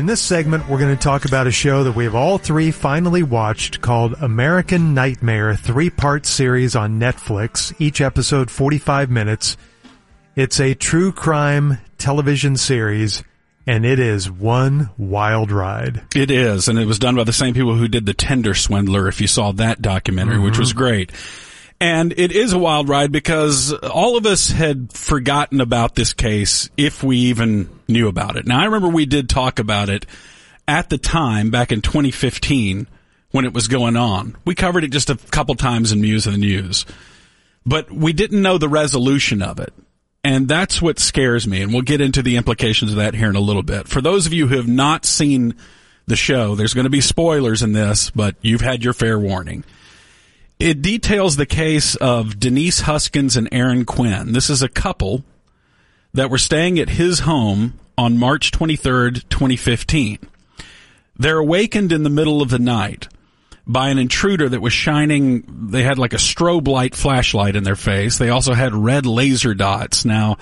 In this segment, we're going to talk about a show that we have all three finally watched called American Nightmare, three part series on Netflix, each episode 45 minutes. It's a true crime television series, and it is one wild ride. It is, and it was done by the same people who did The Tinder Swindler, if you saw that documentary, which mm-hmm. was great. And it is a wild ride because all of us had forgotten about this case if we even knew about it. Now, I remember we did talk about it at the time back in 2015 when it was going on. We covered it just a couple times in Muse of the News, but we didn't know the resolution of it. And that's what scares me. And we'll get into the implications of that here in a little bit. For those of you who have not seen the show, there's going to be spoilers in this, but you've had your fair warning. It details the case of Denise Huskins and Aaron Quinn. This is a couple that were staying at his home on March 23rd, 2015. They're awakened in the middle of the night by an intruder that was shining. They had like a strobe light flashlight in their face. They also had red laser dots. Now,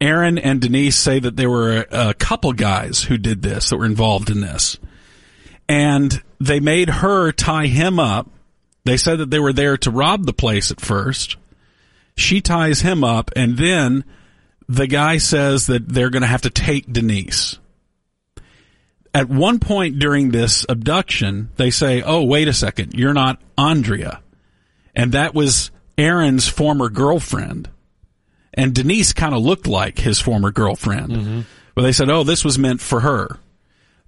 Aaron and Denise say that there were a, a couple guys who did this that were involved in this. And they made her tie him up. They said that they were there to rob the place at first. She ties him up and then the guy says that they're going to have to take Denise. At one point during this abduction, they say, Oh, wait a second. You're not Andrea. And that was Aaron's former girlfriend. And Denise kind of looked like his former girlfriend. Mm-hmm. But they said, Oh, this was meant for her.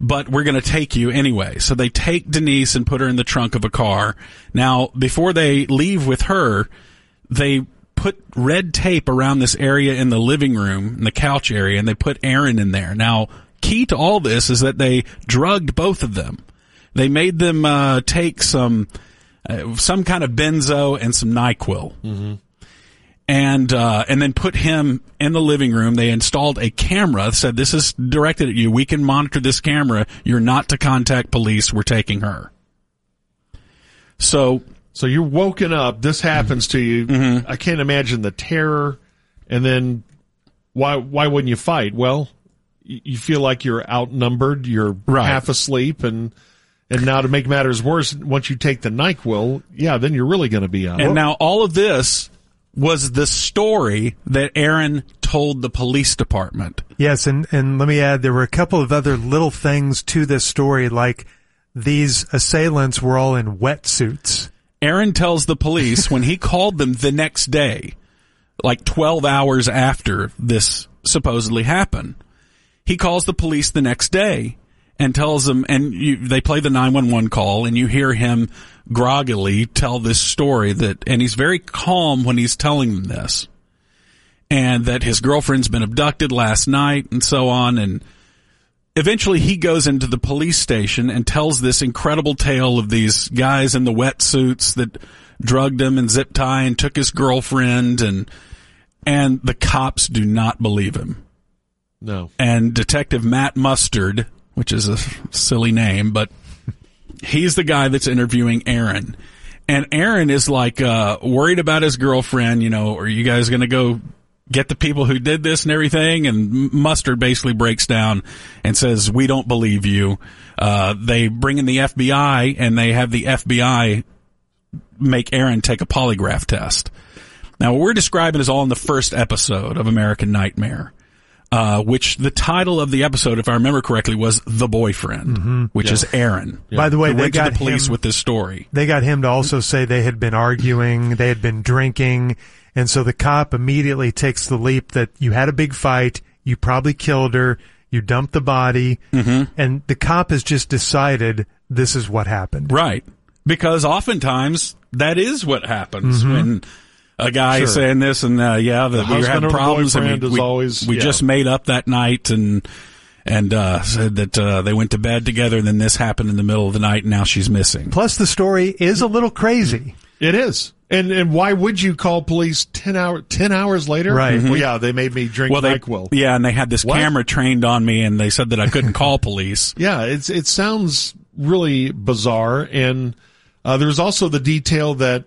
But we're going to take you anyway. So they take Denise and put her in the trunk of a car. Now, before they leave with her, they put red tape around this area in the living room, in the couch area, and they put Aaron in there. Now, key to all this is that they drugged both of them. They made them uh, take some uh, some kind of benzo and some Nyquil, and uh, and then put him in the living room. They installed a camera. Said this is directed at you. We can monitor this camera. You're not to contact police. We're taking her. So So you're woken up. This happens to you. Mm-hmm. I can't imagine the terror. And then why why wouldn't you fight? Well, you feel like you're outnumbered. You're Right. half asleep, and and now to make matters worse, once you take the Nyquil, yeah, then you're really going to be out. And now all of this was the story that Aaron told the police department. Yes, and, and let me add, there were a couple of other little things to this story, like these assailants were all in wetsuits. Aaron tells the police when he called them the next day, like 12 hours after this supposedly happened, he calls the police the next day and tells them, and you, they play the 911 call and you hear him groggily tell this story that, and he's very calm when he's telling them this. And that his girlfriend's been abducted last night and so on. And eventually he goes into the police station and tells this incredible tale of these guys in the wetsuits that drugged him and zip tie and took his girlfriend and and the cops do not believe him. no, And Detective Matt Mustard, which is a silly name, but he's the guy that's interviewing Aaron. And Aaron is like uh worried about his girlfriend, you know, are you guys going to go get the people who did this and everything? And Mustard basically breaks down and says, "We don't believe you." Uh they bring in the FBI and they have the FBI make Aaron take a polygraph test. Now, what we're describing is all in the first episode of American Nightmare, uh, which the title of the episode, if I remember correctly, was "The Boyfriend," which is Aaron. By the way, they got the police him- with this story. They got him to also say they had been arguing, they had been drinking, and so the cop immediately takes the leap that you had a big fight, you probably killed her, you dumped the body, Mm-hmm. and the cop has just decided this is what happened. Right. Because oftentimes that is what happens when a guy Sure. saying this and uh, yeah, that we husband had problems and we, we, always- we yeah. just made up that night and and uh, said that uh, they went to bed together and then this happened in the middle of the night and now she's missing. Plus, the story is a little crazy. it is. And and why would you call police ten hour ten hours later? Right. Well, yeah, they made me drink Well, they Nyquil. yeah, and they had this What? camera trained on me and they said that I couldn't call police. Yeah, it's it sounds really bizarre, and uh, there's also the detail that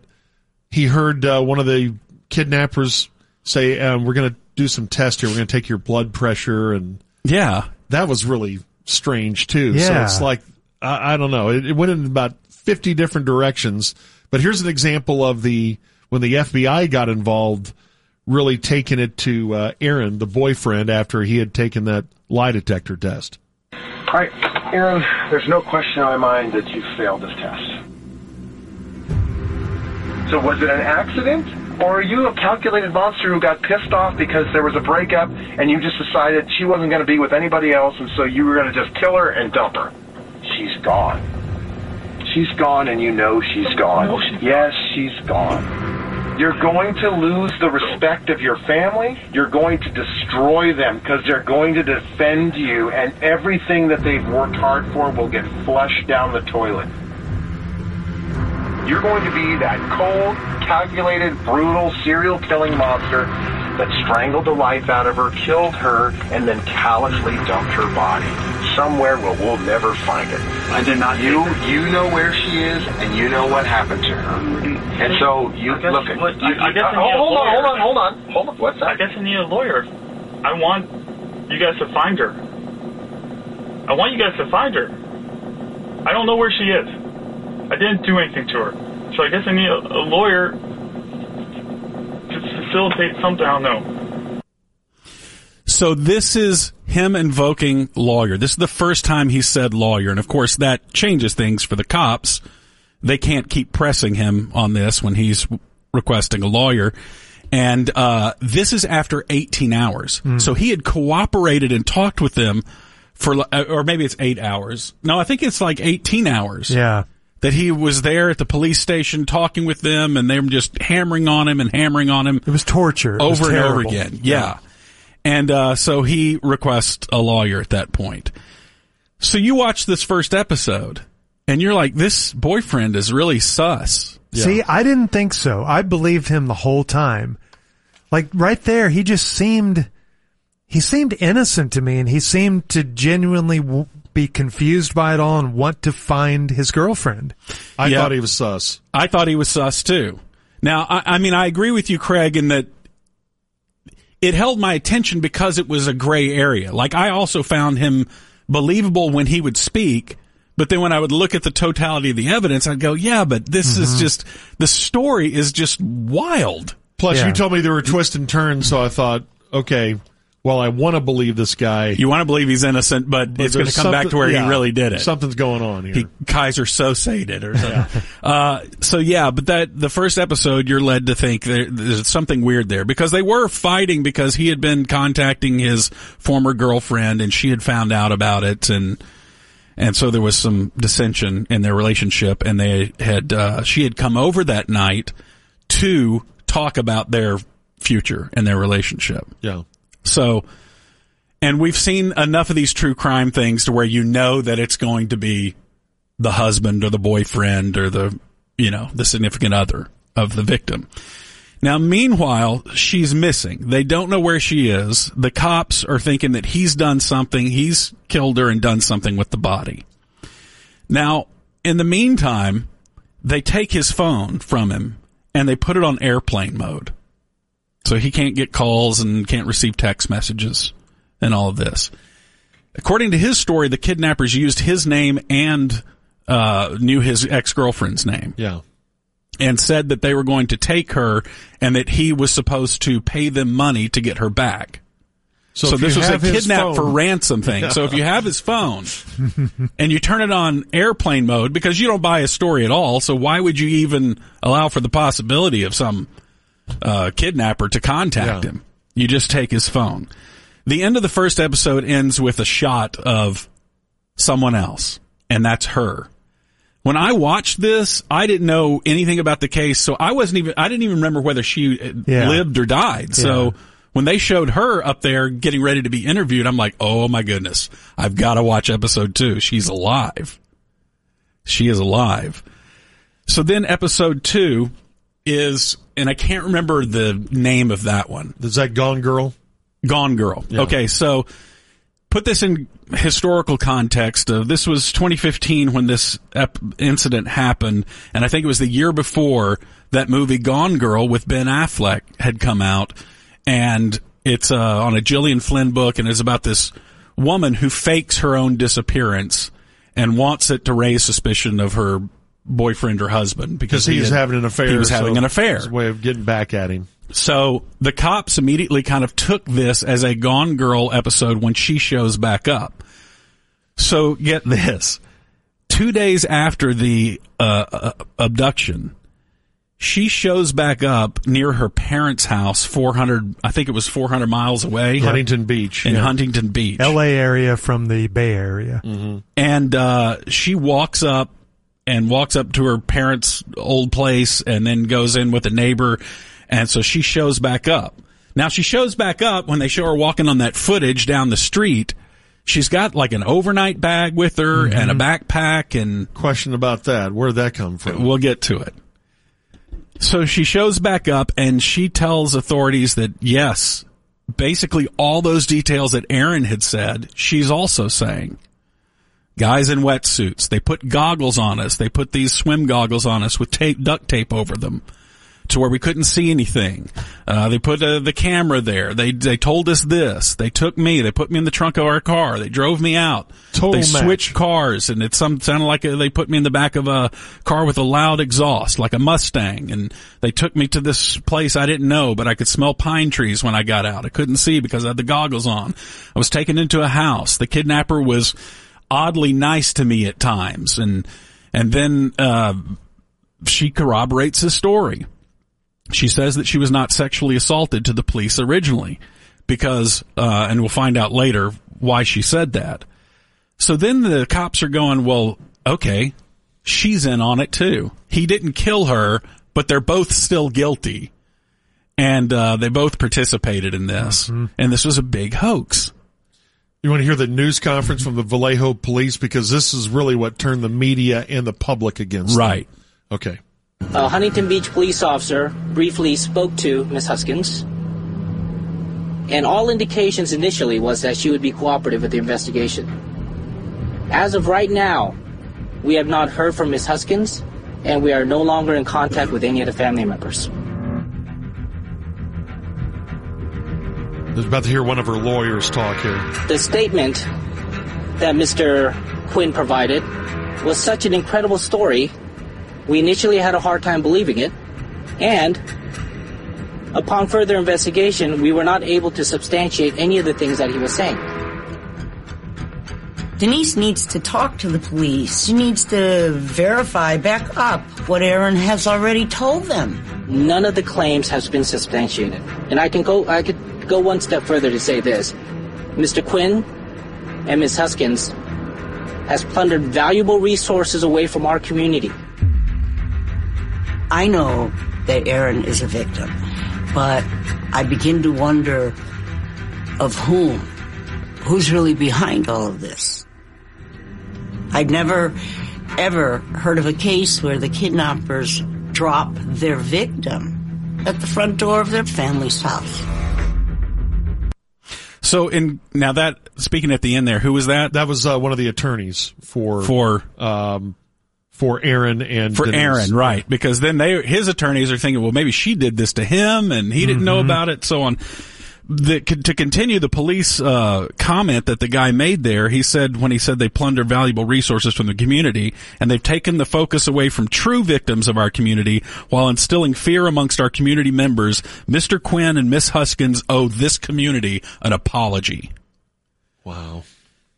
he heard uh, one of the kidnappers say, um, "We're going to do some tests here. We're going to take your blood pressure," and Yeah. that was really strange too. So it's like I, I don't know. It, it went in about fifty different directions. But here's an example of the when the FBI got involved, really taking it to uh, Aaron, the boyfriend, after he had taken that lie detector test. All right, Aaron, there's no question in my mind that you failed this test. So was it an accident? Or are you a calculated monster who got pissed off because there was a breakup and you just decided she wasn't going to be with anybody else and so you were going to just kill her and dump her? She's gone. She's gone and you know she's gone. she's yes, she's gone. You're going to lose the respect of your family. You're going to destroy them because they're going to defend you, and everything that they've worked hard for will get flushed down the toilet. You're going to be that cold, calculated, brutal, serial killing monster that strangled the life out of her, killed her, and then callously dumped her body somewhere where we'll never find it. I did not You you know where she is, and you know what happened to her. And so you I look at. what- you- I- I guess I oh, need a hold on, hold on, hold on, hold on. What's that? I guess I need a lawyer. I want you guys to find her. I want you guys to find her. I don't know where she is. I didn't do anything to her. So I guess I need a, a lawyer to facilitate something. I don't know. So this is him invoking lawyer. This is the first time he said lawyer. And of course that changes things for the cops. They can't keep pressing him on this when he's requesting a lawyer. And, uh, this is after 18 hours. So he had cooperated and talked with them for, uh, or maybe it's eight hours. No, I think it's like 18 hours Yeah. That he was there at the police station talking with them and they were just hammering on him and hammering on him It was torture. It was over and over again. Yeah. And uh, so he requests a lawyer at that point. So you watch this first episode and you're like, this boyfriend is really sus. See, I didn't think so. I believed him the whole time. Like right there, he just seemed, he seemed innocent to me and he seemed to genuinely w- be confused by it all and want to find his girlfriend. I Yeah. thought he was sus. I thought he was sus too. Now, I, I mean, I agree with you, Craig, in that it held my attention because it was a gray area. Like I also found him believable when he would speak, but then when I would look at the totality of the evidence, I'd go, yeah, but this is mm-hmm. just, the story is just wild. Plus, Yeah. you told me there were twists and turns, so I thought, okay, well, I want to believe this guy. You want to believe he's innocent, but, but it's going to come back to where yeah, he really did it. Something's going on here. he Keyser Soze did or something. uh, so yeah, but that the first episode, you're led to think there, there's something weird there because they were fighting because he had been contacting his former girlfriend and she had found out about it and and so there was some dissension in their relationship and they had uh, she had come over that night to talk about their future and their relationship. yeah. So, and we've seen enough of these true crime things to where you know that it's going to be the husband or the boyfriend or the, you know, the significant other of the victim. Now, meanwhile, she's missing. They don't know where she is. The cops are thinking that he's done something. He's killed her and done something with the body. Now, in the meantime, they take his phone from him and they put it on airplane mode. So he can't get calls and can't receive text messages and all of this. According to his story, the kidnappers used his name and uh, knew his ex-girlfriend's name Yeah. and said that they were going to take her and that he was supposed to pay them money to get her back. So, if this was a kidnap for ransom thing. So if you have his phone and you turn it on airplane mode because you don't buy a story at all, so why would you even allow for the possibility of some uh, kidnapper to contact Yeah. him? You just take his phone. The end of the first episode ends with a shot of someone else, and that's her. When I watched this, I didn't know anything about the case, so I wasn't even, I didn't even remember whether she uh, Yeah. lived or died. So Yeah. when they showed her up there getting ready to be interviewed, I'm like, oh my goodness, I've got to watch episode two. She's alive. She is alive. So then episode two is, and I can't remember the name of that one. Is that Gone Girl? Gone Girl. Okay, so put this in historical context. Of this was 2015 when this ep- incident happened, and I think it was the year before that movie Gone Girl with Ben Affleck had come out, and it's uh, on a Gillian Flynn book, and it's about this woman who fakes her own disappearance and wants it to raise suspicion of her boyfriend or husband because he, he was had- having an affair. He was having so an affair. it's a way of getting back at him. So the cops immediately kind of took this as a Gone Girl episode when she shows back up. So get this. Two days after the uh, uh, abduction, she shows back up near her parents' house, 400, I think it was 400 miles away. Huntington Beach. In yeah. Huntington Beach. L.A. area from the Bay Area. and uh, she walks up and walks up to her parents' old place and then goes in with a neighbor. And so she shows back up. Now she shows back up when they show her walking on that footage down the street. She's got like an overnight bag with her mm-hmm. and a backpack and Question about that. Where'd that come from? We'll get to it. So she shows back up and she tells authorities that yes, basically all those details that Aaron had said, she's also saying. Guys in wetsuits, they put goggles on us. They put these swim goggles on us with tape, duct tape over them to where we couldn't see anything. Uh, they put uh, the camera there. They they told us this. They took me. They put me in the trunk of our car. They drove me out. Total they match. switched cars, and it some sounded like a, they put me in the back of a car with a loud exhaust, like a Mustang. And they took me to this place I didn't know, but I could smell pine trees when I got out. I couldn't see because I had the goggles on. I was taken into a house. The kidnapper was oddly nice to me at times, and and then uh, she corroborates his story. She says that she was not sexually assaulted to the police originally because, uh, and we'll find out later why she said that. So then the cops are going, well, okay, she's in on it too. He didn't kill her, but they're both still guilty. And, uh, they both participated in this. And this was a big hoax. You want to hear the news conference from the Vallejo police because this is really what turned the media and the public against them. Right. Okay. A Huntington Beach police officer briefly spoke to Miss Huskins, and all indications initially was that she would be cooperative with the investigation. As of right now, we have not heard from Miss Huskins, and we are no longer in contact with any of the family members. I was about to hear one of her lawyers talk here. The statement that Mr. Quinn provided was such an incredible story, we initially had a hard time believing it, and upon further investigation, we were not able to substantiate any of the things that he was saying. Denise needs to talk to the police. She needs to verify back up what Aaron has already told them. None of the claims has been substantiated. And I can go I could go one step further to say this. Mr. Quinn and Ms. Huskins has plundered valuable resources away from our community. I know that Aaron is a victim, but I begin to wonder of whom? Who's really behind all of this? I'd never, ever heard of a case where the kidnappers drop their victim at the front door of their family's house. So in, now that, speaking at the end there, who was that? That was uh, one of the attorneys for For, um, for Aaron and for Denise. Aaron, right? Because then they, his attorneys are thinking, well, maybe she did this to him and he didn't know about it, so on. The, to continue the police uh, comment that the guy made there, he said when he said they plunder valuable resources from the community and they've taken the focus away from true victims of our community while instilling fear amongst our community members. Mr. Quinn and Miss Huskins owe this community an apology. Wow.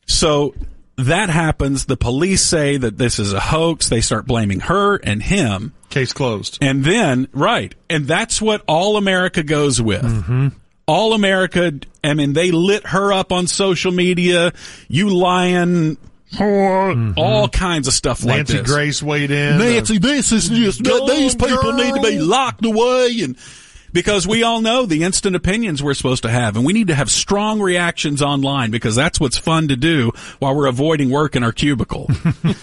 So that happens. The police say that this is a hoax. They start blaming her and him. Case closed. And then, right. And that's what all America goes with. All America, I mean, they lit her up on social media. You lying, whore, all kinds of stuff like Nancy. Grace weighed in. Nancy, this is just, these people need to be locked away and, because we all know the instant opinions we're supposed to have and we need to have strong reactions online because that's what's fun to do while we're avoiding work in our cubicle.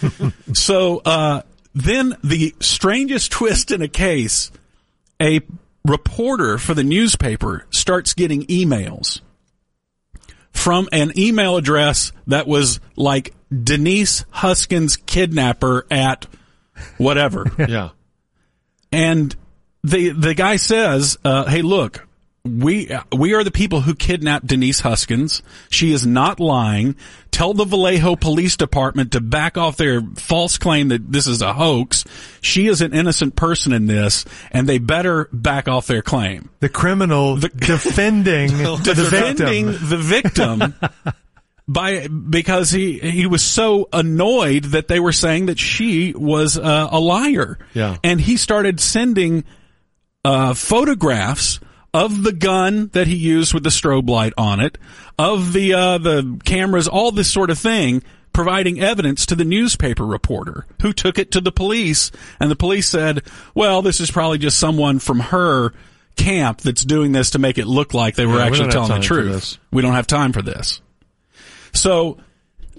so, uh, then the strangest twist in a case, a reporter for the newspaper starts getting emails from an email address that was like Denise Huskins kidnapper at whatever. Yeah. and the the guy says, uh, "Hey, look, we we are the people who kidnapped Denise Huskins. She is not lying. Tell the Vallejo Police Department to back off their false claim that this is a hoax. She is an innocent person in this, and they better back off their claim. The criminal defending the Defending victim. the victim by because he he was so annoyed that they were saying that she was uh, a liar. Yeah. and he started sending uh, photographs of the gun that he used with the strobe light on it, of the uh, the cameras, all this sort of thing, providing evidence to the newspaper reporter who took it to the police, and the police said, "Well, this is probably just someone from her." Camp that's doing this to make it look like they were Yeah, actually don't telling the truth. We don't have time for this. So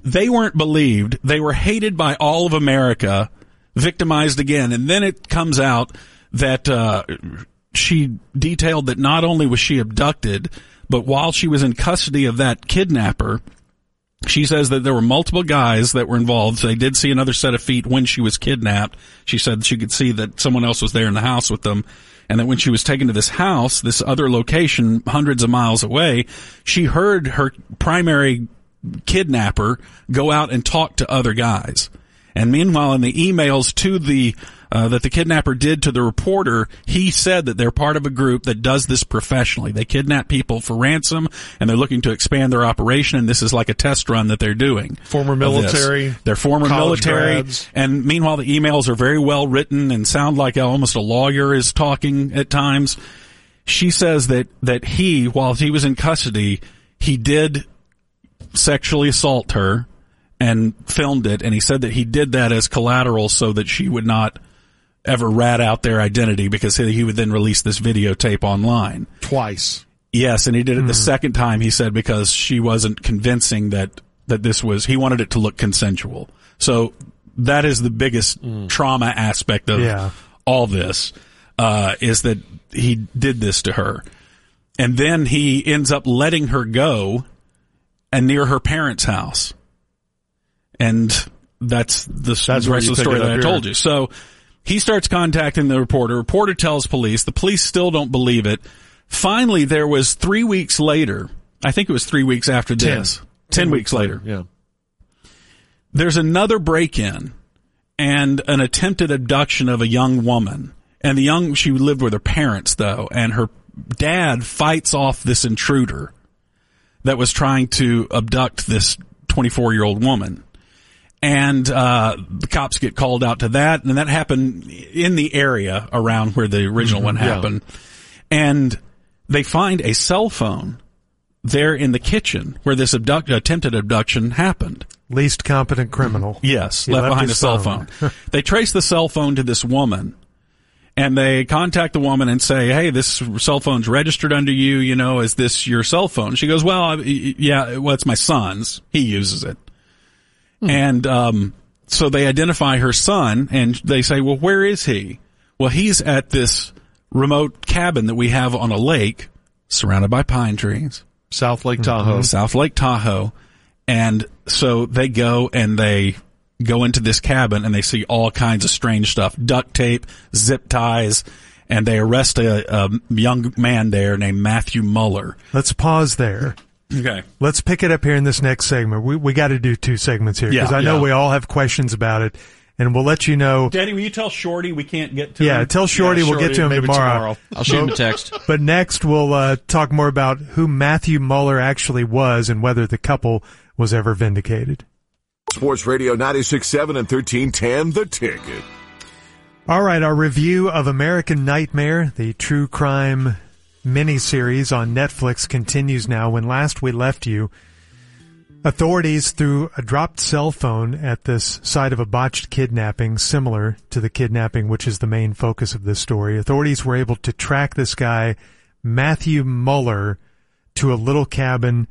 they weren't believed. They were hated by all of America, victimized again. And then it comes out that uh, she detailed that not only was she abducted, but while she was in custody of that kidnapper, she says that there were multiple guys that were involved. They did see another set of feet when she was kidnapped. She said she could see that someone else was there in the house with them. And that when she was taken to this house, this other location, hundreds of miles away, she heard her primary kidnapper go out and talk to other guys. And meanwhile, in the emails to the uh, that the kidnapper did to the reporter, he said that they're part of a group that does this professionally. They kidnap people for ransom, and they're looking to expand their operation. And this is like a test run that they're doing. Former military, They're former military, grads. and meanwhile, the emails are very well written and sound like almost a lawyer is talking at times. She says that that he, while he was in custody, he did sexually assault her and filmed it and he said that he did that as collateral so that she would not ever rat out their identity because he he would then release this videotape online. twice. Yes, and he did it Hmm. the second time he said because she wasn't convincing that that this was he wanted it to look consensual. So that is the biggest Hmm. trauma aspect of Yeah. all this uh, is that he did this to her, and then he ends up letting her go, and near her parents' house, and that's the, That's the rest of the story that I here. told you. So he starts contacting the reporter. Reporter tells police. The police still don't believe it. Finally, there was three weeks later. I think it was three weeks after this. Ten, weeks later Yeah. there's another break-in and an attempted abduction of a young woman. And the young, she lived with her parents though, and her dad fights off this intruder that was trying to abduct this 24 year old woman. And, uh, the cops get called out to that, and that happened in the area around where the original one yeah. happened. And they find a cell phone there in the kitchen where this abduct, attempted abduction happened. Least competent criminal. Yes, left left behind a cell phone. phone. they trace the cell phone to this woman and they contact the woman and say, "Hey, this cell phone's registered under you, you know, is this your cell phone?" She goes, "Well, I, yeah, well, it's my son's. He uses it." And um so they identify her son and they say, "Well, where is he?" Well, he's at this remote cabin that we have on a lake surrounded by pine trees. South Lake Tahoe. South Lake Tahoe. And so they go and they go into this cabin and they see all kinds of strange stuff. Duct tape, zip ties, and they arrest a, a young man there named Matthew Muller. Let's pause there. Okay. Let's pick it up here in this next segment. We we got to do two segments here because Yeah, I know yeah. we all have questions about it, and we'll let you know. Daddy, will you tell Shorty we can't get to Yeah, him? tell Shorty Yeah, we'll get to him tomorrow. tomorrow. I'll shoot him a text. But next we'll uh, talk more about who Matthew Muller actually was and whether the couple was ever vindicated. Sports Radio 96.7 and 1310, The Ticket. All right, our review of American Nightmare, the true crime miniseries on Netflix continues now. When last we left you, authorities threw a dropped cell phone at this site of a botched kidnapping similar to the kidnapping which is the main focus of this story. Authorities were able to track this guy, Matthew Muller, to a little cabin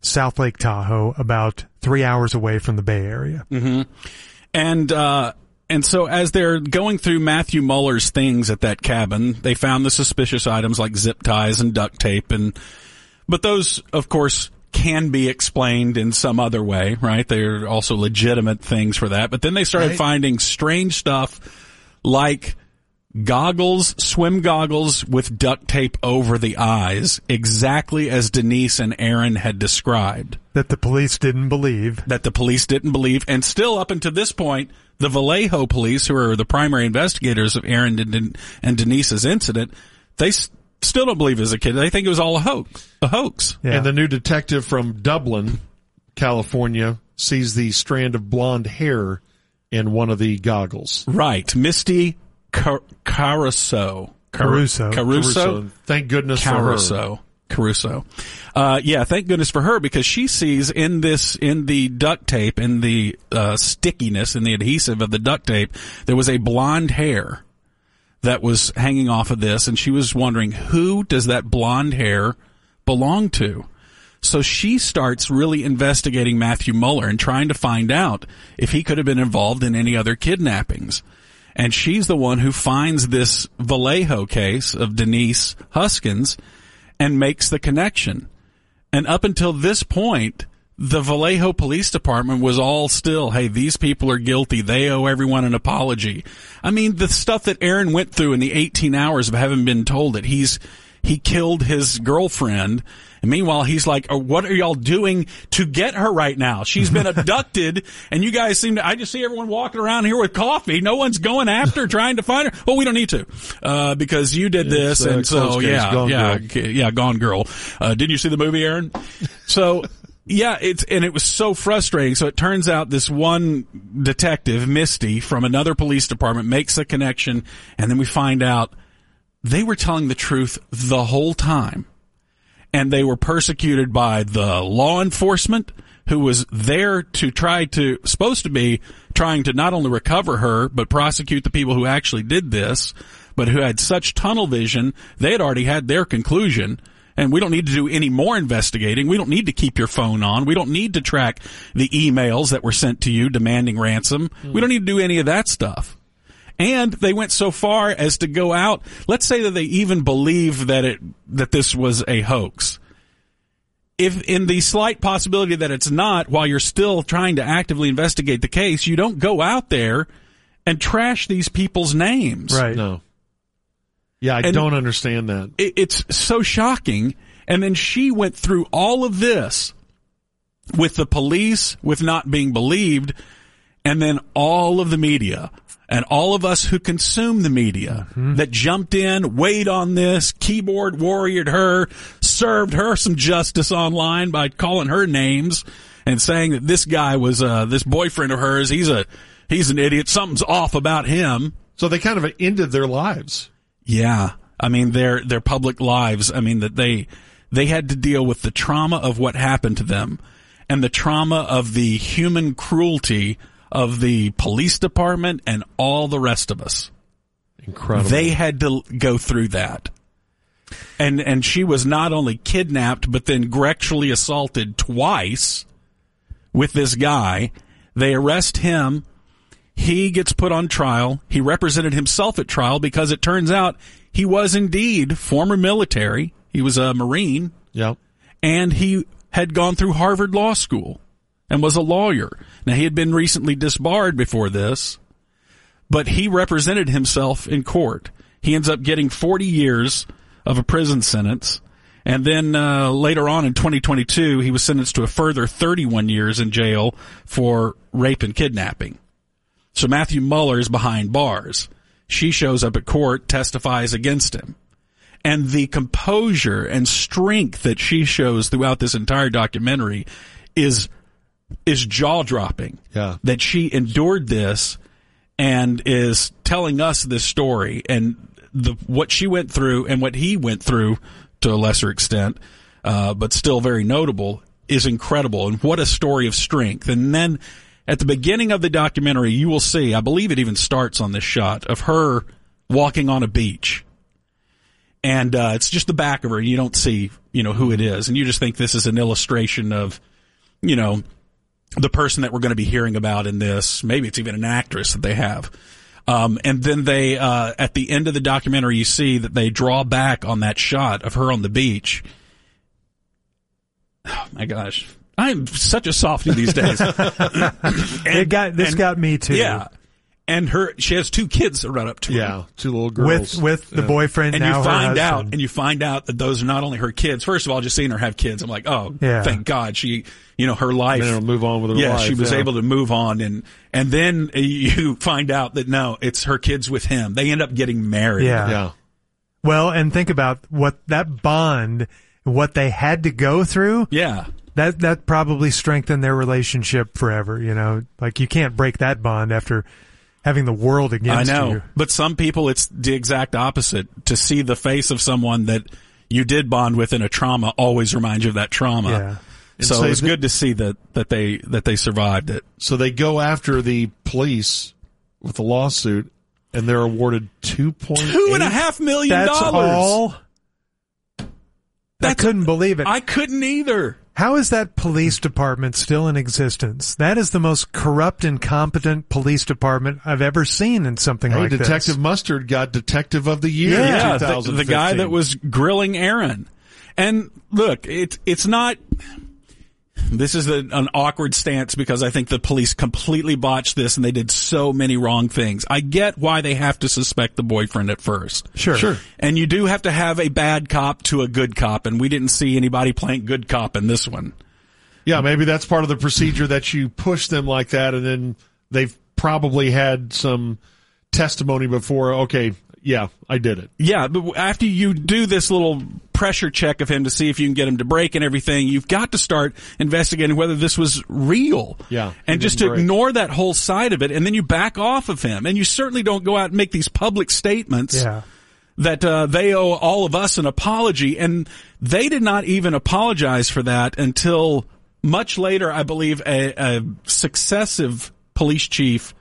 South Lake Tahoe, about three hours away from the Bay Area. And uh, and so as they're going through Matthew Muller's things at that cabin, they found the suspicious items like zip ties and duct tape, and but those, of course, can be explained in some other way, right? They're also legitimate things for that. But then they started Right. finding strange stuff like goggles, swim goggles with duct tape over the eyes, exactly as Denise and Aaron had described. That the police didn't believe. That the police didn't believe. And still up until this point, the Vallejo police, who are the primary investigators of Aaron and, and Denise's incident, they s- still don't believe it as a kid. They think it was all a hoax. A hoax. Yeah. And the new detective from Dublin, California, sees the strand of blonde hair in one of the goggles. Right. Misty Car- Caruso. Car- Caruso. Caruso. Thank goodness for her. Caruso. Caruso. Uh, yeah, thank goodness for her because she sees in this, in the duct tape, in the, uh, stickiness, in the adhesive of the duct tape, there was a blonde hair that was hanging off of this and she was wondering who does that blonde hair belong to? So she starts really investigating Matthew Muller and trying to find out if he could have been involved in any other kidnappings. And she's the one who finds this Vallejo case of Denise Huskins and makes the connection. And up until this point, the Vallejo Police Department was all still, hey, these people are guilty. They owe everyone an apology. I mean, the stuff that Aaron went through in the 18 hours of having been told that he's, he killed his girlfriend. And meanwhile, he's like, oh, what are y'all doing to get her right now? She's been abducted and you guys seem to, I just see everyone walking around here with coffee. No one's going after trying to find her. Well, we don't need to, uh, because you did this. It's, uh, and so, yeah, Gone yeah, Girl. Yeah, Gone Girl. Uh, did you see the movie, Aaron? So, yeah, it's, and it was so frustrating. So it turns out this one detective, Misty, from another police department makes a connection and then we find out they were telling the truth the whole time. And they were persecuted by the law enforcement who was there to try to, supposed to be trying to not only recover her, but prosecute the people who actually did this, but who had such tunnel vision, they had already had their conclusion. And we don't need to do any more investigating. We don't need to keep your phone on. We don't need to track the emails that were sent to you demanding ransom. We hmm. don't need to do any of that stuff. And they went so far as to go out. Let's say that they even believe that it that this was a hoax. If in the slight possibility that it's not, while you're still trying to actively investigate the case, you don't go out there and trash these people's names. Right. No. Yeah, I And- don't understand that. It, it's so shocking. And then she went through all of this with the police, with not being believed, and then all of the media and all of us who consume the media that jumped in, weighed on this, keyboard warriored her, served her some justice online by calling her names and saying that this guy was, uh, this boyfriend of hers, he's a, he's an idiot. Something's off about him. So they kind of ended their lives. Yeah. I mean, their, their public lives, I mean, that they, they had to deal with the trauma of what happened to them and the trauma of the human cruelty of the police department and all the rest of us. Incredible. They had to go through that. And, and she was not only kidnapped, but then grectually assaulted twice with this guy. They arrest him. He gets put on trial. He represented himself at trial because it turns out he was indeed former military. He was a Marine yeah. and he had gone through Harvard Law School and was a lawyer. Now he had been recently disbarred before this, but he represented himself in court. He ends up getting 40 years of a prison sentence. And then uh, later on in 2022, he was sentenced to a further 31 years in jail for rape and kidnapping. So Matthew Muller is behind bars. She shows up at court, testifies against him. And the composure and strength that she shows throughout this entire documentary is is jaw dropping. Yeah. That she endured this and is telling us this story and the what she went through and what he went through to a lesser extent, uh, but still very notable, is incredible. And what a story of strength. And then at the beginning of the documentary, you will see, I believe it even starts on this shot of her walking on a beach. And uh, it's just the back of her. You don't see, you know, who it is, and you just think this is an illustration of, you know, the person that we're going to be hearing about in this. Maybe it's even an actress that they have. Um, and then they, uh, at the end of the documentary, you see that they draw back on that shot of her on the beach. Oh my gosh. I'm such a softie these days. it got this and- got me too. Yeah. And her she has two kids that run up to her. Yeah, two little girls with with the Yeah. boyfriend And you find out, and you find out that those are not only her kids. First of all, just seeing her have kids, I'm like, oh, Yeah. thank God she, you know, her life. Able move on with her yeah, life, she was yeah. able to move on, and and then you find out that no, it's her kids with him. They end up getting married. Yeah. Yeah. Well, and think about what that bond, what they had to go through. yeah. That that probably strengthened their relationship forever. You know, like you can't break that bond after having the world against you. I know, you. but some people it's the exact opposite. To see the face of someone that you did bond with in a trauma always reminds you of that trauma. Yeah. And So say it was that- good to see that that they that they survived it. So they go after the police with a lawsuit, and they're awarded two point Two and a half million That's dollars. all. I That's- couldn't believe it. I couldn't either. How is that police department still in existence? That is the most corrupt, incompetent police department I've ever seen in something Hey, like Detective this. Detective Mustard got Detective of the Year. Yeah, the, 2015. the guy that was grilling Aaron. And look, it's it's not. This is a, an awkward stance because I think the police completely botched this and they did so many wrong things. I get why they have to suspect the boyfriend at first. Sure. Sure. And you do have to have a bad cop to a good cop, and we didn't see anybody playing good cop in this one. Yeah, maybe that's part of the procedure that you push them like that, and then they've probably had some testimony before. Okay, yeah, I did it. Yeah, but after you do this little pressure check of him to see if you can get him to break and everything, you've got to start investigating whether this was real. Yeah, And just to break. ignore that whole side of it, and then you back off of him. And you certainly don't go out and make these public statements Yeah. that uh, they owe all of us an apology. And they did not even apologize for that until much later, I believe, a, a successive police chief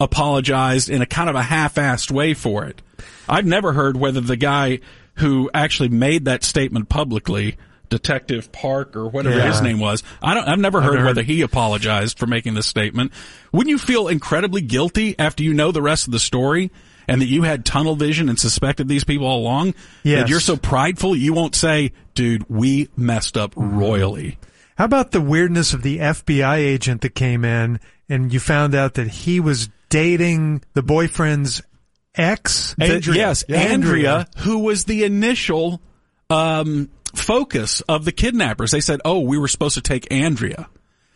apologized in a kind of a half-assed way for it. I've never heard whether the guy who actually made that statement publicly, Detective Park or whatever Yeah. his name was, I don't, I've never heard heard- whether he apologized for making this statement. Wouldn't you feel incredibly guilty after you know the rest of the story? And that you had tunnel vision and suspected these people all along? That you're so prideful you won't say, dude, we messed up royally. How about the weirdness of the FBI agent that came in and you found out that he was dating the boyfriend's ex? The- Andrea. yes, Yeah. Andrea, who was the initial um, focus of the kidnappers. They said, "Oh, we were supposed to take Andrea."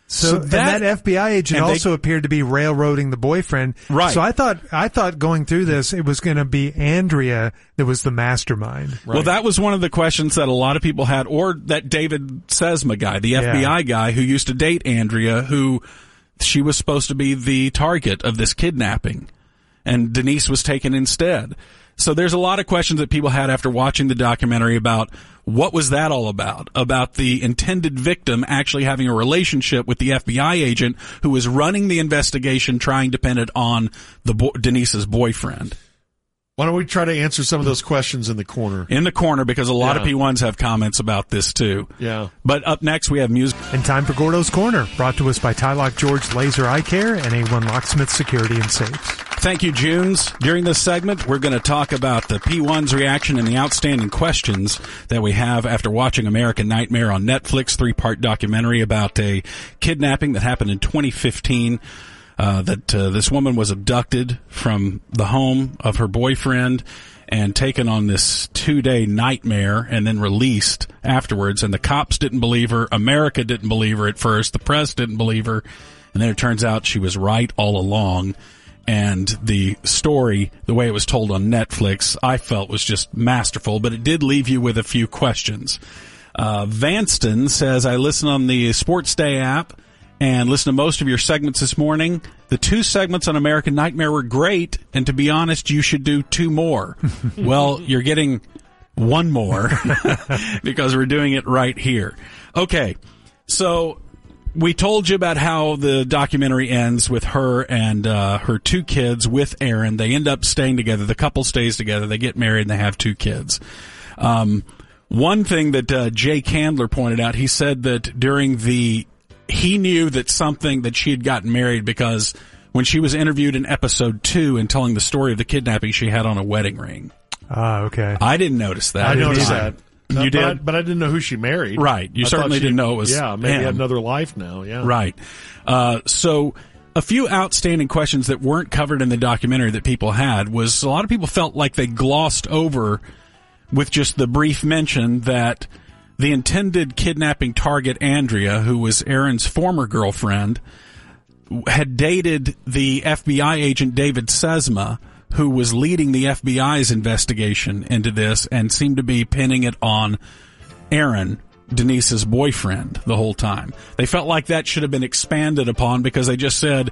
So, So that- that, FBI agent they- also appeared to be railroading the boyfriend. Right. So I thought I thought going through this it was going to be Andrea that was the mastermind. Well, that was one of the questions that a lot of people had, or that David Sesma guy, the FBI guy who used to date Andrea, who she was supposed to be the target of this kidnapping, and Denise was taken instead. So there's a lot of questions that people had after watching the documentary about what was that all about? About the intended victim actually having a relationship with the FBI agent who was running the investigation, trying to pin it on the bo- Denise's boyfriend. Why don't we try to answer some of those questions in the corner? in the corner because a lot of P1s have comments about this too. Yeah. But up next we have music. And time for Gordo's Corner, brought to us by Tylock George Laser Eye Care and A1 Locksmith Security and Safes. Thank you, Junes. During this segment, we're going to talk about the P1's reaction and the outstanding questions that we have after watching American Nightmare on Netflix, three-part documentary about a kidnapping that happened in 2015. Uh, that uh, this woman was abducted from the home of her boyfriend and taken on this two-day nightmare and then released afterwards. And the cops didn't believe her. America didn't believe her at first. The press didn't believe her. And then it turns out she was right all along and the story, the way it was told on Netflix, I felt was just masterful, but it did leave you with a few questions. Uh, Vanston says, I listen on the Sports Day app and listen to most of your segments this morning. The two segments on American Nightmare were great, and to be honest, you should do two more. well, you're getting one more because we're doing it right here. Okay. So we told you about how the documentary ends with her and uh, her two kids with Aaron. They end up staying together. The couple stays together. They get married and they have two kids. Um, one thing that uh, Jay Candler pointed out, he said that during the he knew that something that she had gotten married because when she was interviewed in episode two and telling the story of the kidnapping, she had on a wedding ring. Ah, okay. I didn't notice that. I didn't noticed that. You but did? I, but I didn't know who she married. Right. You I certainly she- didn't know it was Yeah, maybe him. had another life now. Yeah. Right. Uh, so a few outstanding questions that weren't covered in the documentary that people had was a lot of people felt like they glossed over with just the brief mention that the intended kidnapping target Andrea, who was Aaron's former girlfriend, had dated the FBI agent David Sesma, who was leading the FBI's investigation into this and seemed to be pinning it on Aaron, Denise's boyfriend, the whole time. They felt like that should have been expanded upon because they just said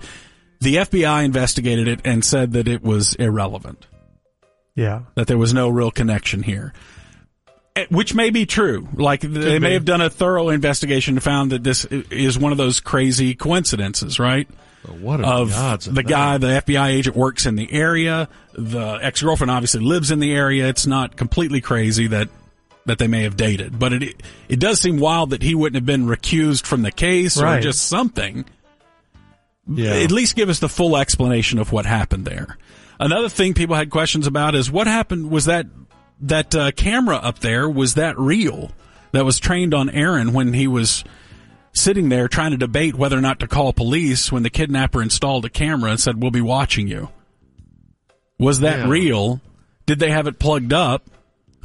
the FBI investigated it and said that it was irrelevant, Yeah. that there was no real connection here. Eh, Which may be true. Like they may have done a thorough investigation and found that this is one of those crazy coincidences, right? What of the of the guy, the FBI agent works in the area. The ex girlfriend obviously lives in the area. It's not completely crazy that that they may have dated, but it it does seem wild that he wouldn't have been recused from the case or just something. Yeah. At least give us the full explanation of what happened there. Another thing people had questions about is what happened. Was that that uh, camera up there? Was that real? That was trained on Aaron when he was sitting there trying to debate whether or not to call police when the kidnapper installed a camera and said, "We'll be watching you." Was that Yeah. real? Did they have it plugged up?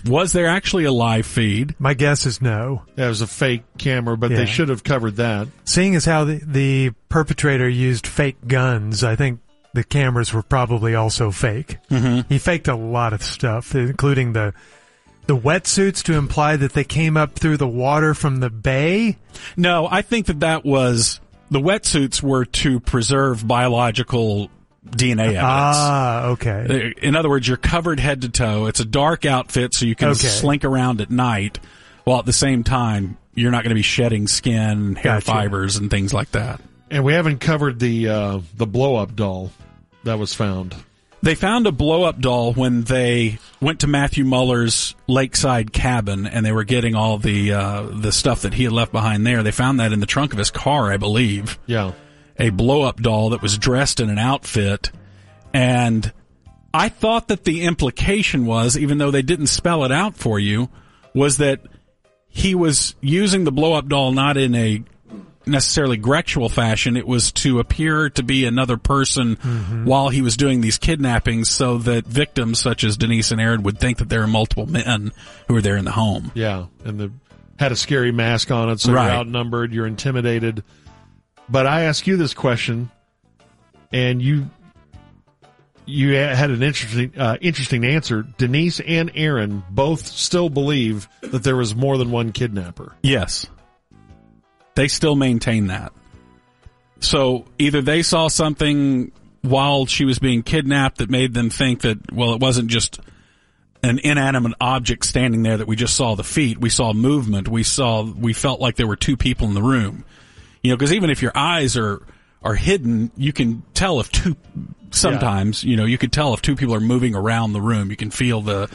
Was there actually a live feed? My guess is no. That was a fake camera, but Yeah. they should have covered that. Seeing as how the, the perpetrator used fake guns, I think the cameras were probably also fake. Mm-hmm. He faked a lot of stuff, including the the wetsuits to imply that they came up through the water from the bay. No, I think that that was the wetsuits were to preserve biological DNA evidence. Ah, okay. In other words, you're covered head to toe. It's a dark outfit, so you can Okay. slink around at night, while at the same time you're not going to be shedding skin, hair Gotcha. fibers, and things like that. And we haven't covered the uh, the blow up doll that was found. They found a blow up doll when they went to Matthew Muller's lakeside cabin, and they were getting all the uh, the stuff that he had left behind there. They found that in the trunk of his car, I believe. Yeah. a blow up doll that was dressed in an outfit. And I thought that the implication was, even though they didn't spell it out for you, was that he was using the blow up doll not in a necessarily Grexual fashion. It was to appear to be another person while he was doing these kidnappings so that victims such as Denise and Aaron would think that there are multiple men who are there in the home. Yeah. And the had a scary mask on it, so Right. you're outnumbered, you're intimidated. But I ask you this question, and you you had an interesting uh, interesting answer. Denise and Aaron both still believe that there was more than one kidnapper. Yes. They still maintain that. So either they saw something while she was being kidnapped that made them think that, well, it wasn't just an inanimate object standing there that we just saw the feet. We saw movement. We saw, we felt like there were two people in the room. You know, because even if your eyes are, are hidden, you can tell if two, sometimes, you know, you could tell if two people are moving around the room. You can feel the,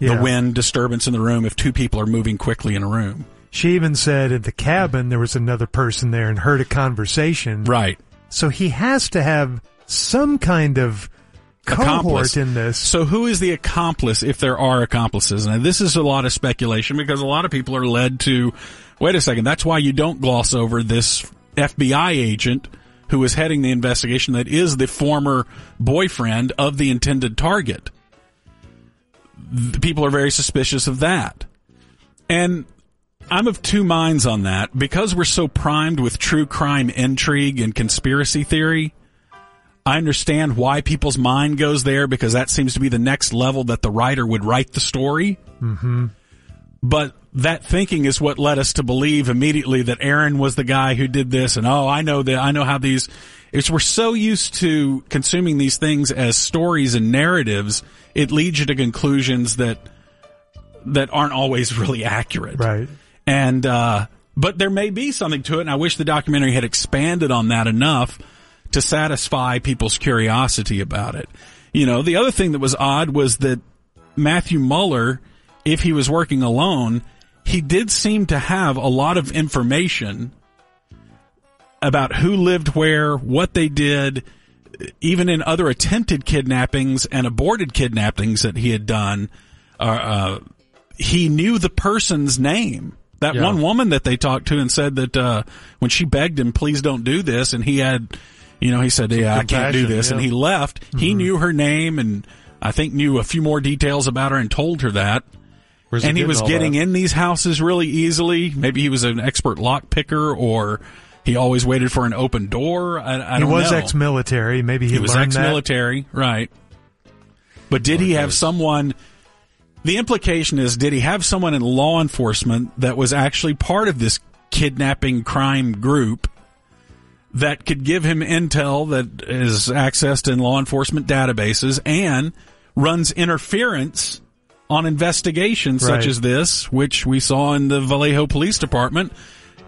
Yeah. the wind disturbance in the room if two people are moving quickly in a room. She even said at the cabin there was another person there and heard a conversation. Right. So he has to have some kind of cohort Accomplice. in this. So who is the accomplice if there are accomplices? And this is a lot of speculation because a lot of people are led to, wait a second, that's why you don't gloss over this FBI agent who is heading the investigation that is the former boyfriend of the intended target. The people are very suspicious of that. And I'm of two minds on that because we're so primed with true crime intrigue and conspiracy theory. I understand why people's mind goes there because that seems to be the next level that the writer would write the story. Mm-hmm. But that thinking is what led us to believe immediately that Aaron was the guy who did this, and oh, I know that I know how these. It's we're so used to consuming these things as stories and narratives, it leads you to conclusions that that aren't always really accurate. Right. And, uh, but there may be something to it, and I wish the documentary had expanded on that enough to satisfy people's curiosity about it. You know, the other thing that was odd was that Matthew Muller, if he was working alone, he did seem to have a lot of information about who lived where, what they did, even in other attempted kidnappings and aborted kidnappings that he had done. Uh, uh, he knew the person's name. That Yeah. one woman that they talked to and said that uh, when she begged him, "Please don't do this," and he had You know, he said, "Yeah, I can't do this," and he left. He knew her name and I think knew a few more details about her and told her that. Where's and he was getting that? in these houses really easily. Maybe he was an expert lock picker, or he always waited for an open door. I, I he was know. ex-military. Maybe he, He was ex-military, right? But did he have someone? The implication is, did he have someone in law enforcement that was actually part of this kidnapping crime group that could give him intel that is accessed in law enforcement databases and runs interference on investigations such as this, which we saw in the Vallejo Police Department?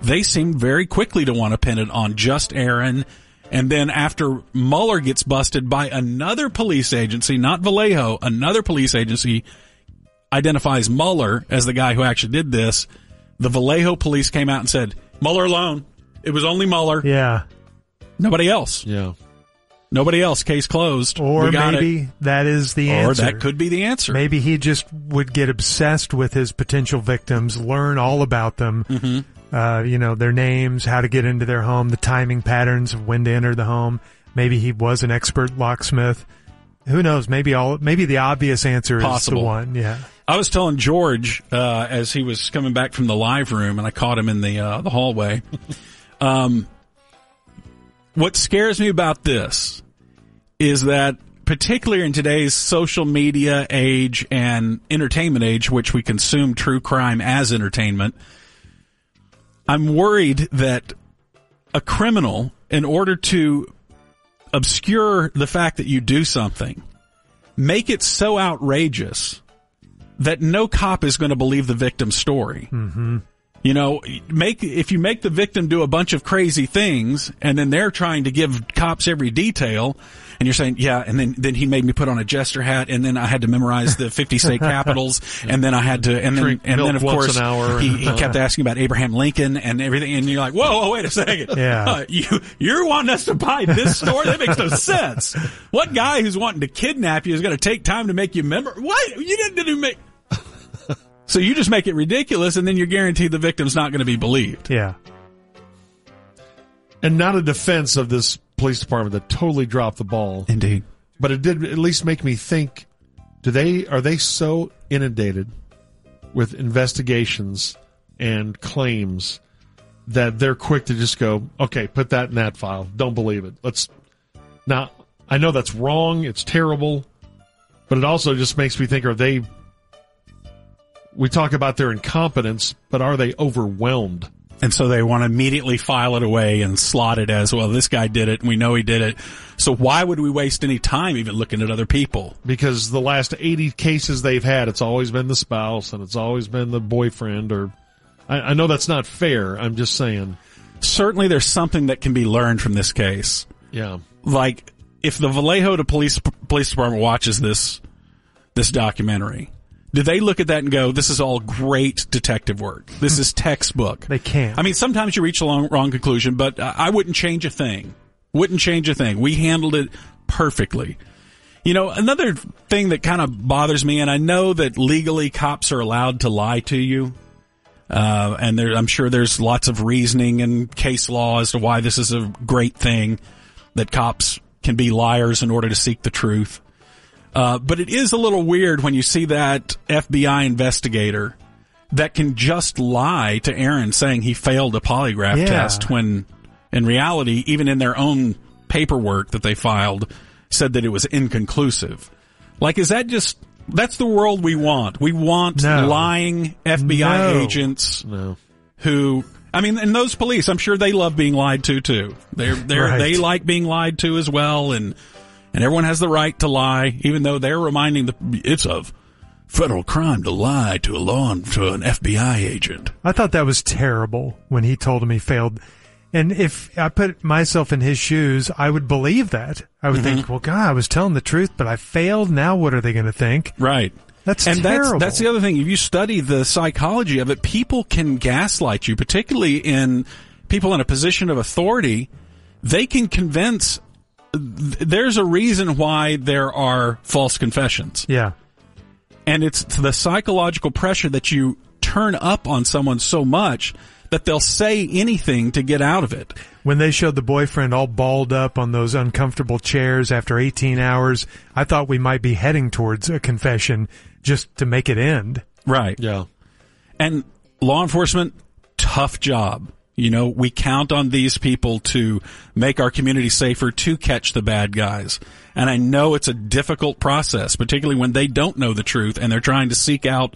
They seemed very quickly to want to pin it on just Aaron. And then after Muller gets busted by another police agency, not Vallejo, another police agency identifies Muller as the guy who actually did this. The Vallejo police came out and said, Muller alone. It was only Muller. Yeah. Nobody else. Yeah. Nobody else. Case closed. Or maybe it. that is the Or answer. that could be the answer. Maybe he just would get obsessed with his potential victims, learn all about them, Mm-hmm. uh, you know, their names, how to get into their home, the timing patterns of when to enter the home. Maybe he was an expert locksmith. Who knows? Maybe all. Maybe the obvious answer is the one. Yeah. I was telling George uh, as he was coming back from the live room, and I caught him in the uh, the hallway. um, what scares me about this is that, particularly in today's social media age and entertainment age, which we consume true crime as entertainment, I'm worried that a criminal, in order to obscure the fact that you do something, make it so outrageous that no cop is going to believe the victim's story. Mm-hmm. You know, make if you make the victim do a bunch of crazy things, and then they're trying to give cops every detail, and you're saying, yeah, and then then he made me put on a jester hat, and then I had to memorize the 50 state capitals, and then I had to, and then and then of course an hour. he, he kept asking about Abraham Lincoln and everything, and you're like, whoa, whoa wait a second, Yeah. Uh, you you're wanting us to buy this story? That makes no sense. What guy who's wanting to kidnap you is going to take time to make you remember? What you didn't do make? So you just make it ridiculous, and then you're guaranteed the victim's not going to be believed. Yeah. And not a defense of this police department that totally dropped the ball, Indeed. but it did at least make me think: Do they are they so inundated with investigations and claims that they're quick to just go, okay, put that in that file. Don't believe it. Let's now. I know that's wrong. It's terrible, but it also just makes me think: Are they? We talk about their incompetence, but are they overwhelmed? And so they want to immediately file it away and slot it as well. This guy did it, and we know he did it. So why would we waste any time even looking at other people? because the last 80 cases they've had, it's always been the spouse and it's always been the boyfriend or, I, I know that's not fair. I'm just saying. Certainly, there's something that can be learned from this case. Yeah. like if the Vallejo to police police department watches this this documentary, do they look at that and go, "This is all great detective work. This is textbook." They can't. I mean, sometimes you reach a long, wrong conclusion, but I I wouldn't change a thing. Wouldn't change a thing. We handled it perfectly. You know, another thing that kind of bothers me, and I know that legally cops are allowed to lie to you, uh, and there, I'm sure there's lots of reasoning and case law as to why this is a great thing that cops can be liars in order to seek the truth. Uh, but it is a little weird when you see that FBI investigator that can just lie to Aaron saying he failed a polygraph Yeah. test when in reality, even in their own paperwork that they filed, said that it was inconclusive. Like, is that just, that's the world we want. We want No. lying FBI No. agents No. who I mean, and those police, I'm sure they love being lied to too. They're they're Right. they like being lied to as well, and and everyone has the right to lie, even though they're reminding the it's a federal crime to lie to a law to an FBI agent. I thought that was terrible when he told him he failed. And if I put myself in his shoes, I would believe that. I would Mm-hmm. think, well, God, I was telling the truth, but I failed. Now what are they going to think? Right. That's and terrible. that's that's the other thing. If you study the psychology of it, people can gaslight you, particularly in people in a position of authority. They can convince. Th- There's a reason why there are false confessions. Yeah. and it's the psychological pressure that you turn up on someone so much that they'll say anything to get out of it. When they showed the boyfriend all balled up on those uncomfortable chairs after 18 hours, I thought we might be heading towards a confession just to make it end. Right. Yeah. And law enforcement, tough job. You know, we count on these people to make our community safer to catch the bad guys. And I know it's a difficult process, particularly when they don't know the truth and they're trying to seek out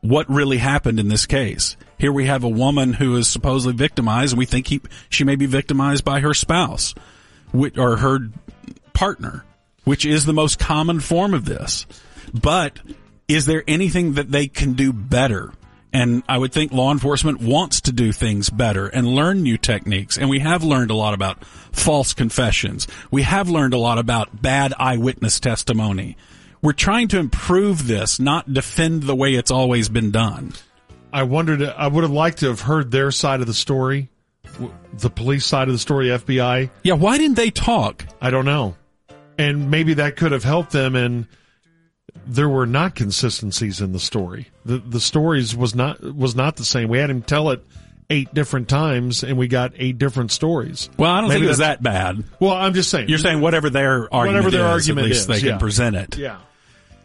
what really happened in this case. Here we have a woman who is supposedly victimized and we think he, she may be victimized by her spouse or her partner, which is the most common form of this. But is there anything that they can do better? And I would think law enforcement wants to do things better and learn new techniques. And we have learned a lot about false confessions. We have learned a lot about bad eyewitness testimony. We're trying to improve this, not defend the way it's always been done. I wondered. I would have liked to have heard their side of the story, the police side of the story, FBI. Yeah, why didn't they talk? I don't know, and maybe that could have helped them. And there were not consistencies in the story. The the stories was not was not the same. We had him tell it eight different times, and we got eight different stories. Well, I don't Maybe think it was that bad. Well, I'm just saying. You're saying whatever their argument Whatever their is, argument at least is, they yeah. can present it. yeah.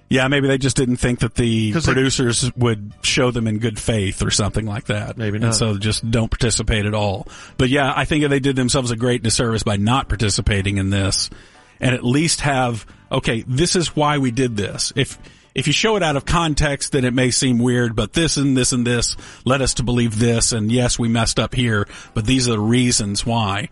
Yeah, maybe they just didn't think that the 'Cause they- producers would show them in good faith or something like that. Maybe And so just don't participate at all. But yeah, I think they did themselves a great disservice by not participating in this and at least have, okay, this is why we did this. If, if you show it out of context, then it may seem weird, but this and this and this led us to believe this. And yes, we messed up here, but these are the reasons why.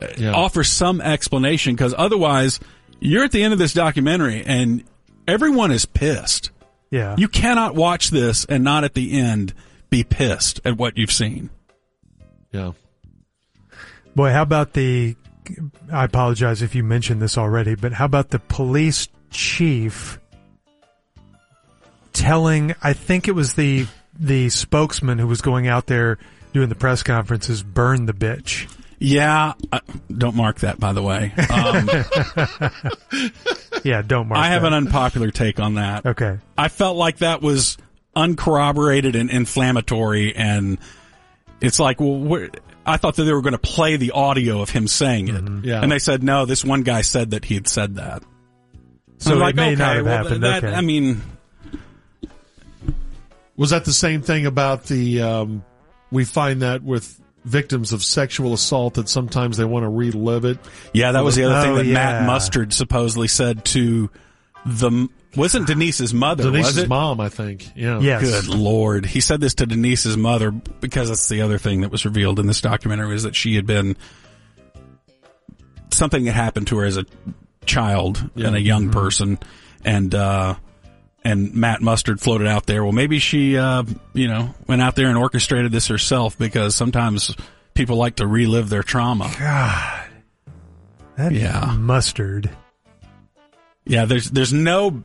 Uh, Yeah. Offer some explanation because otherwise you're at the end of this documentary and everyone is pissed. Yeah. You cannot watch this and not at the end be pissed at what you've seen. Yeah. Boy, how about the? I apologize if you mentioned this already, but how about the police chief telling? I think it was the the spokesman who was going out there doing the press conferences, burn the bitch. Yeah, uh, don't mark that by the way. Um, Yeah, don't mark. I have that. an unpopular take on that. okay. I felt like that was uncorroborated and inflammatory, and it's like, well, where, I thought that they were going to play the audio of him saying it, Yeah. and they said no. This one guy said that he had said that. So like, may okay, not have well, happened. That, okay. I mean, Was that the same thing about the? Um, we find that with victims of sexual assault that sometimes they want to relive it. Yeah, that was the other thing Oh, that Matt. Mustard supposedly said to the wasn't Denise's mother, was Denise's it? mom, I think. Yeah. Yes. Good lord, he said this to Denise's mother because that's the other thing that was revealed in this documentary is that she had been something that happened to her as a child and a young person, and uh, and Matt Mustard floated out there. Well, maybe she, uh, you know, went out there and orchestrated this herself because sometimes people like to relive their trauma. God. That Yeah. mustard. Yeah, there's there's no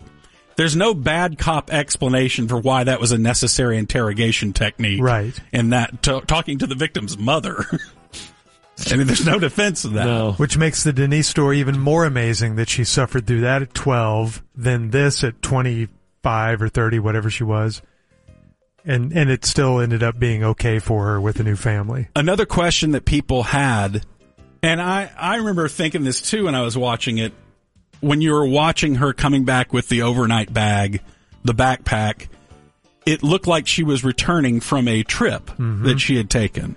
there's no bad cop explanation for why that was a necessary interrogation technique. Right. And that t- talking to the victim's mother. I mean, there's no defense of that. No. Which makes the Denise story even more amazing that she suffered through that at 12, than this at 25 or 30, whatever she was. And, and it still ended up being okay for her with a new family. Another question that people had, and I I remember thinking this too when I was watching it. When you were watching her coming back with the overnight bag, the backpack, it looked like she was returning from a trip mm-hmm. that she had taken.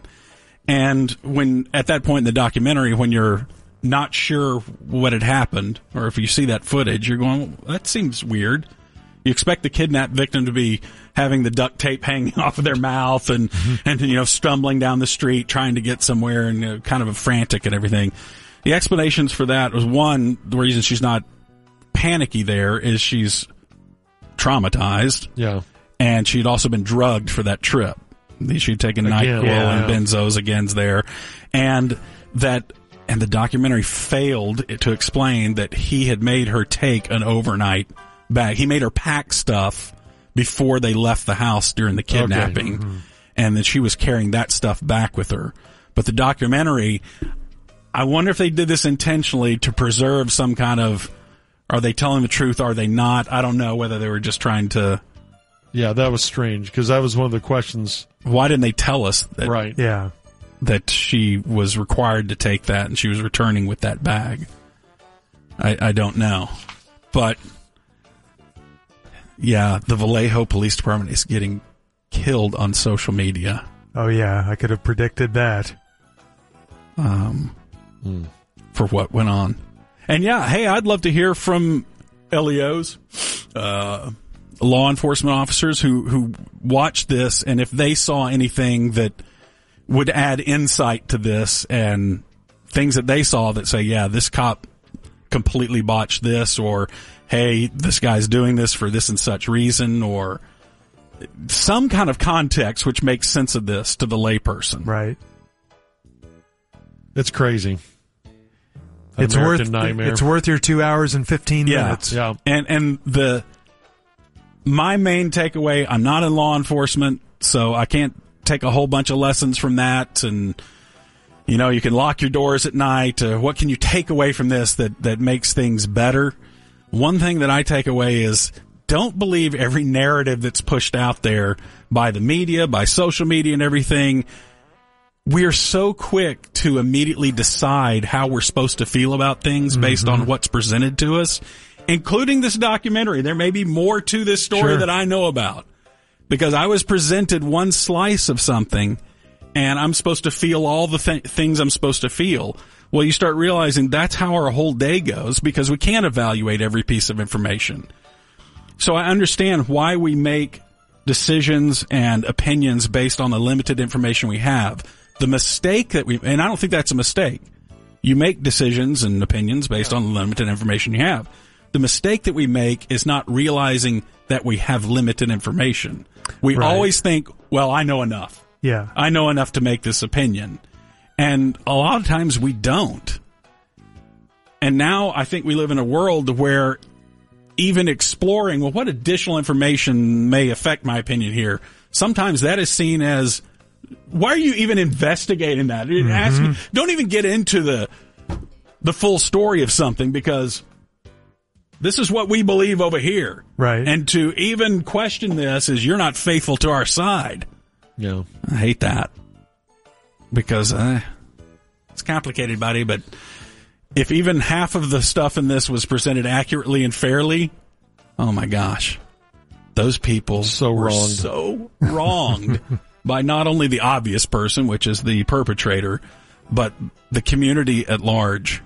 And when at that point in the documentary, when you're not sure what had happened, or if you see that footage, you're going, well, "That seems weird." You expect the kidnapped victim to be having the duct tape hanging off of their mouth and mm-hmm. and you know stumbling down the street trying to get somewhere and you know, kind of a frantic and everything. The explanations for that was one the reason she's not panicky there is she's traumatized Yeah. and she'd also been drugged for that trip. She'd taken Again, NyQuil yeah. and benzos again's there, and that and the documentary failed to explain that he had made her take an overnight bag. He made her pack stuff before they left the house during the kidnapping, mm-hmm. and that she was carrying that stuff back with her. But the documentary, I wonder if they did this intentionally to preserve some kind of. Are they telling the truth? Are they not? I don't know whether they were just trying to Yeah, that was strange because that was one of the questions. why didn't they tell us that Right. Yeah. that she was required to take that and she was returning with that bag. I, I don't know. But yeah, the Vallejo Police Department is getting killed on social media. Oh yeah, I could have predicted that. Um, for what went on. And yeah, hey, I'd love to hear from LEOs, uh, law enforcement officers who, who watched this and if they saw anything that would add insight to this and things that they saw that say, yeah, this cop completely botched this or, hey, this guy's doing this for this and such reason or some kind of context which makes sense of this to the layperson. Right. It's crazy. It's American worth nightmare. it's worth your two hours and fifteen Yeah. minutes. yeah. And and the my main takeaway, I'm not in law enforcement, so I can't take a whole bunch of lessons from that and you know, you can lock your doors at night. Uh, what can you take away from this that that makes things better? One thing that I take away is don't believe every narrative that's pushed out there by the media, by social media and everything. We are so quick to immediately decide how we're supposed to feel about things based on mm-hmm. what's presented to us, including this documentary. There may be more to this story Sure. that I know about because I was presented one slice of something and I'm supposed to feel all the th- things I'm supposed to feel. Well, you start realizing that's how our whole day goes because we can't evaluate every piece of information. So I understand why we make decisions and opinions based on the limited information we have. The mistake that we, and I don't think that's a mistake. You make decisions and opinions based on the limited information you have. The mistake that we make is not realizing that we have limited information. We Right. always think, well, I know enough. Yeah. I know enough to make this opinion. And a lot of times we don't. And now I think we live in a world where even exploring, well, what additional information may affect my opinion here? Sometimes that is seen as, why are you even investigating that? Ask, don't even get into the, the full story of something because this is what we believe over here. Right. And to even question this is you're not faithful to our side. Yeah. I hate that because uh, it's complicated, buddy. But if even half of the stuff in this was presented accurately and fairly, oh my gosh, those people So were wronged. so wronged by not only the obvious person, which is the perpetrator, but the community at large.